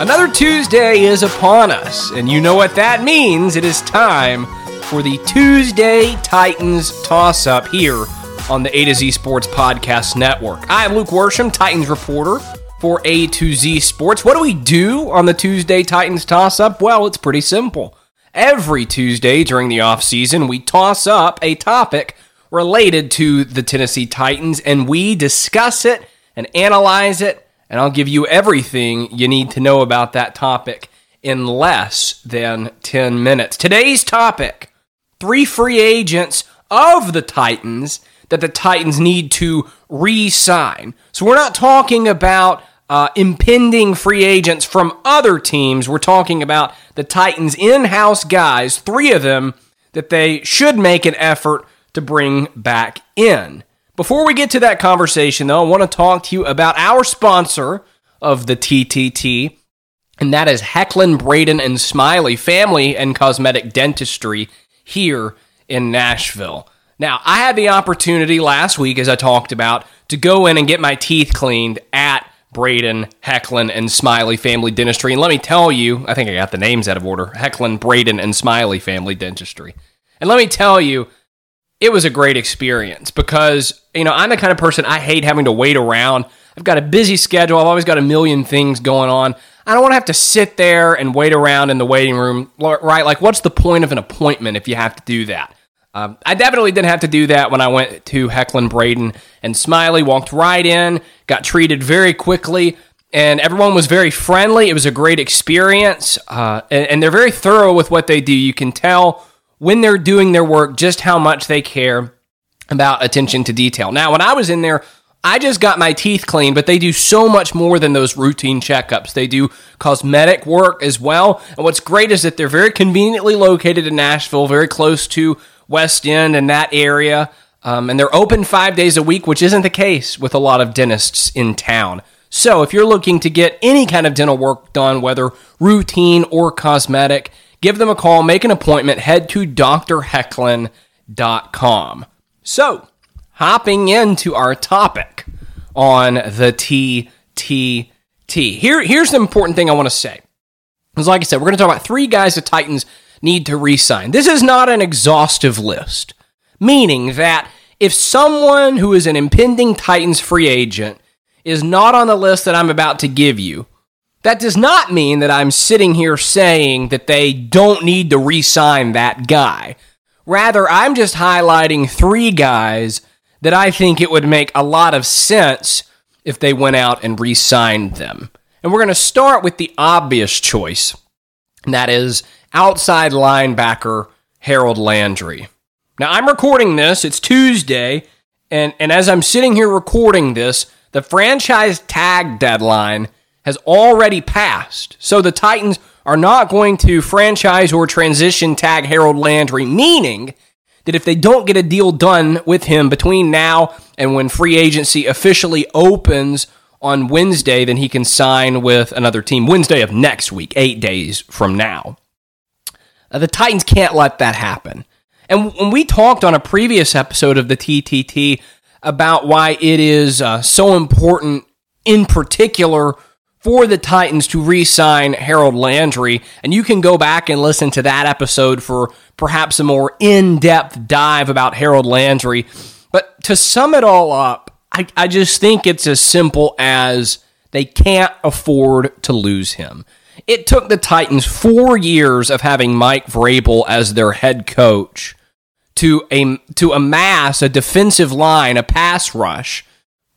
Another Tuesday is upon us, and you know what that means. It is time for the Tuesday Titans toss up here on the A to Z Sports Podcast Network. I am Luke Worsham, Titans reporter for A to Z Sports. What do we do on the Tuesday Titans toss up? Well, it's pretty simple. Every Tuesday during the offseason, we toss up a topic related to the Tennessee Titans and we discuss it and analyze it and I'll give you everything you need to know about that topic in less than 10 minutes. Today's topic three free agents of the Titans that the Titans need to re sign. So we're not talking about uh, impending free agents from other teams. We're talking about the Titans' in house guys, three of them that they should make an effort to bring back in. Before we get to that conversation, though, I want to talk to you about our sponsor of the TTT, and that is Hecklin, Braden, and Smiley Family and Cosmetic Dentistry here in Nashville. Now, I had the opportunity last week, as I talked about, to go in and get my teeth cleaned at Braden, Hecklin, and Smiley Family Dentistry. And let me tell you, I think I got the names out of order Hecklin, Braden, and Smiley Family Dentistry. And let me tell you, it was a great experience because, you know, I'm the kind of person I hate having to wait around. I've got a busy schedule. I've always got a million things going on. I don't want to have to sit there and wait around in the waiting room, right? Like, what's the point of an appointment if you have to do that? Um, I definitely didn't have to do that when I went to Hecklin Braden and Smiley. Walked right in, got treated very quickly, and everyone was very friendly. It was a great experience, uh, and, and they're very thorough with what they do. You can tell when they're doing their work just how much they care about attention to detail. Now, when I was in there, I just got my teeth cleaned, but they do so much more than those routine checkups. They do cosmetic work as well. And what's great is that they're very conveniently located in Nashville, very close to West End and that area. Um, and they're open five days a week, which isn't the case with a lot of dentists in town. So if you're looking to get any kind of dental work done, whether routine or cosmetic, Give them a call, make an appointment, head to drhecklin.com. So, hopping into our topic on the TTT. Here, here's the important thing I want to say. Because, like I said, we're going to talk about three guys the Titans need to re sign. This is not an exhaustive list, meaning that if someone who is an impending Titans free agent is not on the list that I'm about to give you, that does not mean that I'm sitting here saying that they don't need to re sign that guy. Rather, I'm just highlighting three guys that I think it would make a lot of sense if they went out and re signed them. And we're going to start with the obvious choice, and that is outside linebacker Harold Landry. Now, I'm recording this, it's Tuesday, and, and as I'm sitting here recording this, the franchise tag deadline has already passed. So the Titans are not going to franchise or transition tag Harold Landry, meaning that if they don't get a deal done with him between now and when free agency officially opens on Wednesday, then he can sign with another team Wednesday of next week, eight days from now. Uh, the Titans can't let that happen. And when we talked on a previous episode of the TTT about why it is uh, so important, in particular, for the Titans to re sign Harold Landry. And you can go back and listen to that episode for perhaps a more in depth dive about Harold Landry. But to sum it all up, I, I just think it's as simple as they can't afford to lose him. It took the Titans four years of having Mike Vrabel as their head coach to a, to amass a defensive line, a pass rush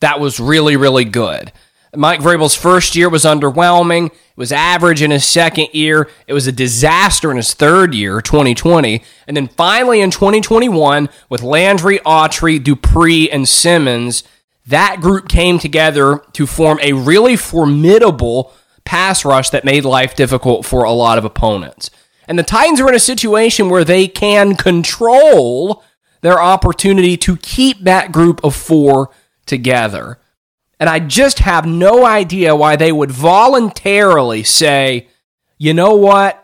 that was really, really good. Mike Vrabel's first year was underwhelming. It was average in his second year. It was a disaster in his third year, 2020. And then finally in 2021, with Landry, Autry, Dupree, and Simmons, that group came together to form a really formidable pass rush that made life difficult for a lot of opponents. And the Titans are in a situation where they can control their opportunity to keep that group of four together. And I just have no idea why they would voluntarily say, you know what?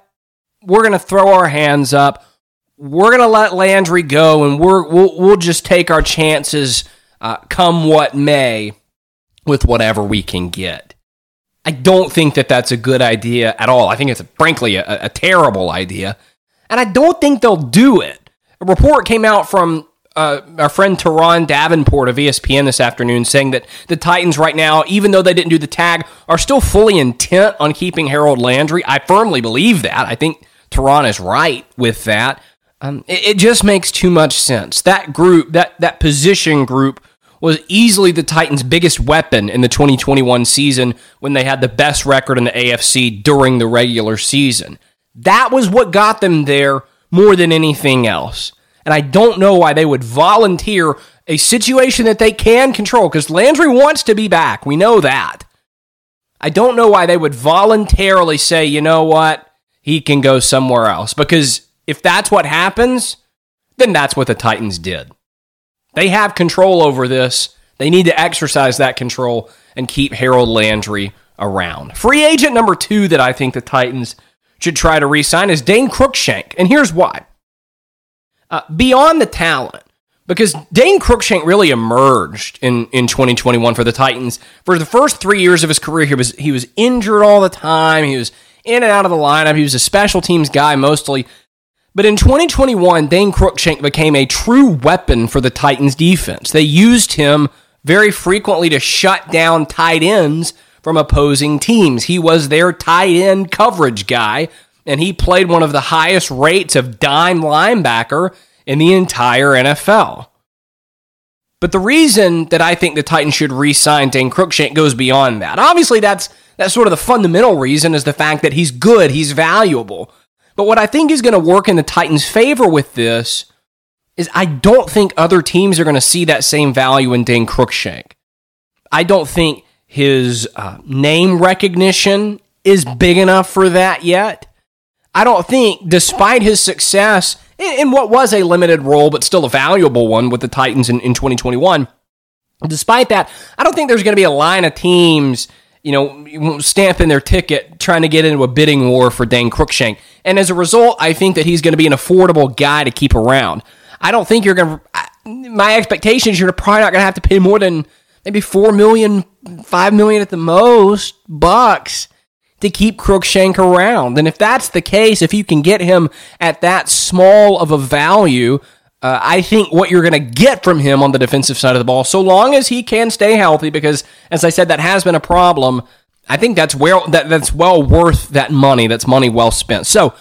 We're going to throw our hands up. We're going to let Landry go and we're, we'll, we'll just take our chances uh, come what may with whatever we can get. I don't think that that's a good idea at all. I think it's frankly a, a terrible idea. And I don't think they'll do it. A report came out from uh, our friend Turron Davenport of ESPN this afternoon saying that the Titans right now, even though they didn't do the tag, are still fully intent on keeping Harold Landry. I firmly believe that. I think Turron is right with that. Um, it, it just makes too much sense. That group, that that position group, was easily the Titans' biggest weapon in the 2021 season when they had the best record in the AFC during the regular season. That was what got them there more than anything else. And I don't know why they would volunteer a situation that they can control because Landry wants to be back. We know that. I don't know why they would voluntarily say, you know what, he can go somewhere else. Because if that's what happens, then that's what the Titans did. They have control over this. They need to exercise that control and keep Harold Landry around. Free agent number two that I think the Titans should try to re sign is Dane Cruikshank. And here's why uh, beyond the talent, because Dane Cruikshank really emerged in, in 2021 for the Titans. For the first three years of his career, he was he was injured all the time. He was in and out of the lineup. He was a special teams guy mostly. But in 2021, Dane Cruikshank became a true weapon for the Titans defense. They used him very frequently to shut down tight ends from opposing teams. He was their tight end coverage guy and he played one of the highest rates of dime linebacker in the entire NFL. But the reason that I think the Titans should re-sign Dane Cruikshank goes beyond that. Obviously, that's that's sort of the fundamental reason is the fact that he's good, he's valuable. But what I think is going to work in the Titans' favor with this is I don't think other teams are going to see that same value in Dane Cruikshank. I don't think his uh, name recognition is big enough for that yet. I don't think, despite his success in, what was a limited role, but still a valuable one with the Titans in, in 2021, despite that, I don't think there's going to be a line of teams, you know, stamping their ticket trying to get into a bidding war for Dane Cruikshank. And as a result, I think that he's going to be an affordable guy to keep around. I don't think you're going to, my expectation is you're probably not going to have to pay more than maybe four million, five million at the most bucks to keep Cruikshank around. And if that's the case, if you can get him at that small of a value, uh, I think what you're going to get from him on the defensive side of the ball, so long as he can stay healthy, because as I said, that has been a problem. I think that's well that that's well worth that money. That's money well spent. So,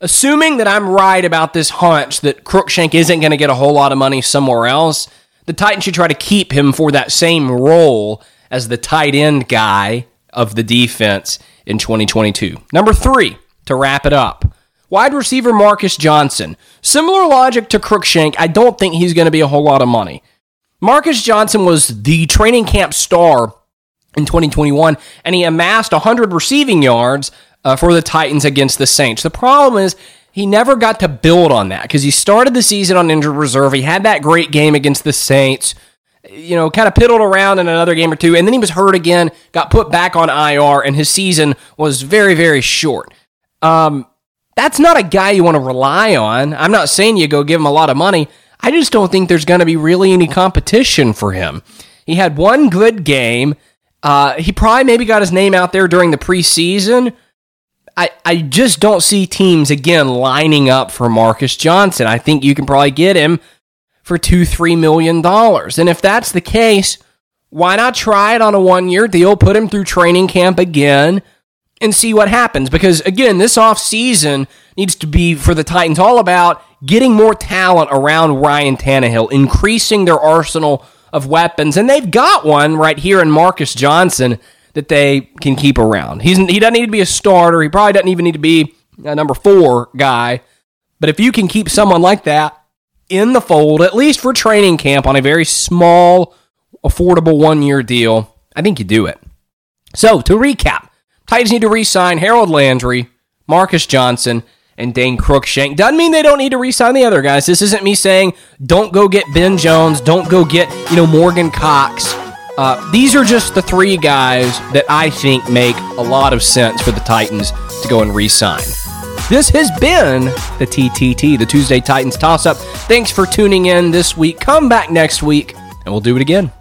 assuming that I'm right about this hunch that Cruikshank isn't going to get a whole lot of money somewhere else, the Titans should try to keep him for that same role as the tight end guy of the defense in 2022. Number three, to wrap it up, wide receiver Marcus Johnson. Similar logic to Cruikshank, I don't think he's going to be a whole lot of money. Marcus Johnson was the training camp star in 2021, and he amassed 100 receiving yards uh, for the Titans against the Saints. The problem is he never got to build on that because he started the season on injured reserve. He had that great game against the Saints you know, kind of piddled around in another game or two, and then he was hurt again, got put back on IR, and his season was very, very short. Um, that's not a guy you want to rely on. I'm not saying you go give him a lot of money. I just don't think there's going to be really any competition for him. He had one good game. Uh, he probably maybe got his name out there during the preseason. I, I just don't see teams again lining up for Marcus Johnson. I think you can probably get him for two, three million dollars. And if that's the case, why not try it on a one year deal, put him through training camp again, and see what happens? Because again, this offseason needs to be for the Titans all about getting more talent around Ryan Tannehill, increasing their arsenal of weapons. And they've got one right here in Marcus Johnson that they can keep around. He's, he doesn't need to be a starter. He probably doesn't even need to be a number four guy. But if you can keep someone like that in the fold, at least for training camp, on a very small affordable one year deal, I think you do it. So to recap, Titans need to re sign Harold Landry, Marcus Johnson, and Dane Cruikshank. Doesn't mean they don't need to re-sign the other guys. This isn't me saying don't go get Ben Jones, don't go get you know Morgan Cox. Uh, these are just the three guys that I think make a lot of sense for the Titans to go and re-sign. This has been the TTT, the Tuesday Titans toss-up. Thanks for tuning in this week. Come back next week, and we'll do it again.